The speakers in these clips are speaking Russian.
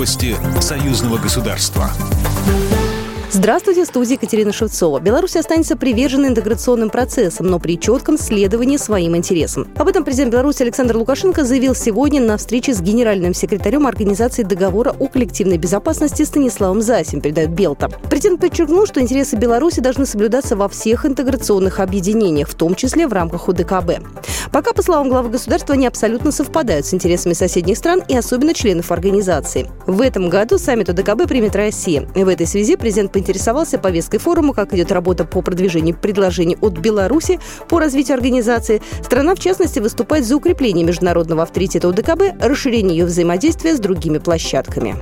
Новости союзного государства. Здравствуйте, студия Екатерина Шевцова. Беларусь останется привержена интеграционным процессам, но при четком следовании своим интересам. Об этом президент Беларуси Александр Лукашенко заявил сегодня на встрече с генеральным секретарем Организации договора о коллективной безопасности Станиславом Засим, передает Белта. Президент подчеркнул, что интересы Беларуси должны соблюдаться во всех интеграционных объединениях, в том числе в рамках УДКБ. Пока, по словам главы государства, они абсолютно совпадают с интересами соседних стран и особенно членов организации. В этом году саммит УДКБ примет Россия. В этой связи президент поинтересовался повесткой форума, как идет работа по продвижению предложений от Беларуси по развитию организации. Страна, в частности, выступает за укрепление международного авторитета УДКБ, расширение ее взаимодействия с другими площадками.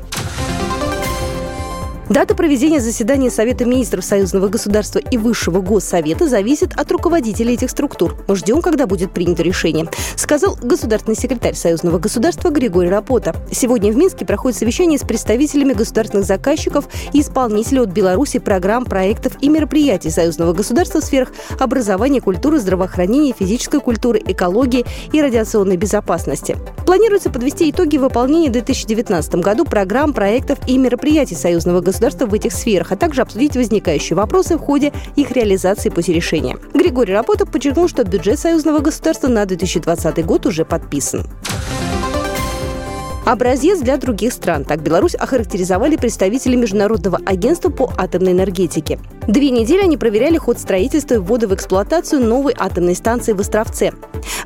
Дата проведения заседания Совета министров Союзного государства и Высшего Госсовета зависит от руководителей этих структур. Мы ждем, когда будет принято решение, сказал государственный секретарь Союзного государства Григорий Рапота. Сегодня в Минске проходит совещание с представителями государственных заказчиков и исполнителей от Беларуси программ, проектов и мероприятий Союзного государства в сферах образования, культуры, здравоохранения, физической культуры, экологии и радиационной безопасности. Планируется подвести итоги выполнения в 2019 году программ, проектов и мероприятий Союзного государства государства в этих сферах, а также обсудить возникающие вопросы в ходе их реализации пути решения. Григорий Работа подчеркнул, что бюджет союзного государства на 2020 год уже подписан. Образец для других стран. Так Беларусь охарактеризовали представители Международного агентства по атомной энергетике. Две недели они проверяли ход строительства и ввода в эксплуатацию новой атомной станции в Островце.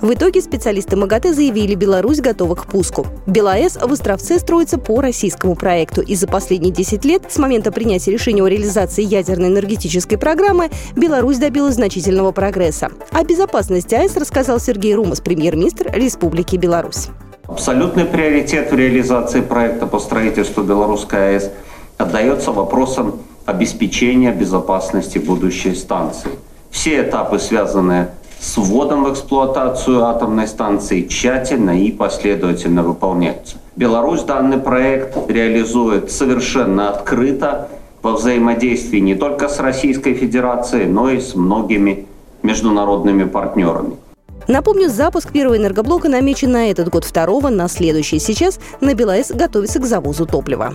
В итоге специалисты МАГАТЭ заявили, Беларусь готова к пуску. БелАЭС в Островце строится по российскому проекту. И за последние 10 лет, с момента принятия решения о реализации ядерной энергетической программы, Беларусь добилась значительного прогресса. О безопасности АЭС рассказал Сергей Румас, премьер-министр Республики Беларусь. Абсолютный приоритет в реализации проекта по строительству Белорусской АЭС отдается вопросам обеспечения безопасности будущей станции. Все этапы, связанные с вводом в эксплуатацию атомной станции, тщательно и последовательно выполняются. Беларусь данный проект реализует совершенно открыто во взаимодействии не только с Российской Федерацией, но и с многими международными партнерами. Напомню, запуск первого энергоблока намечен на этот год, второго на следующий. Сейчас на БелАЭС готовится к завозу топлива.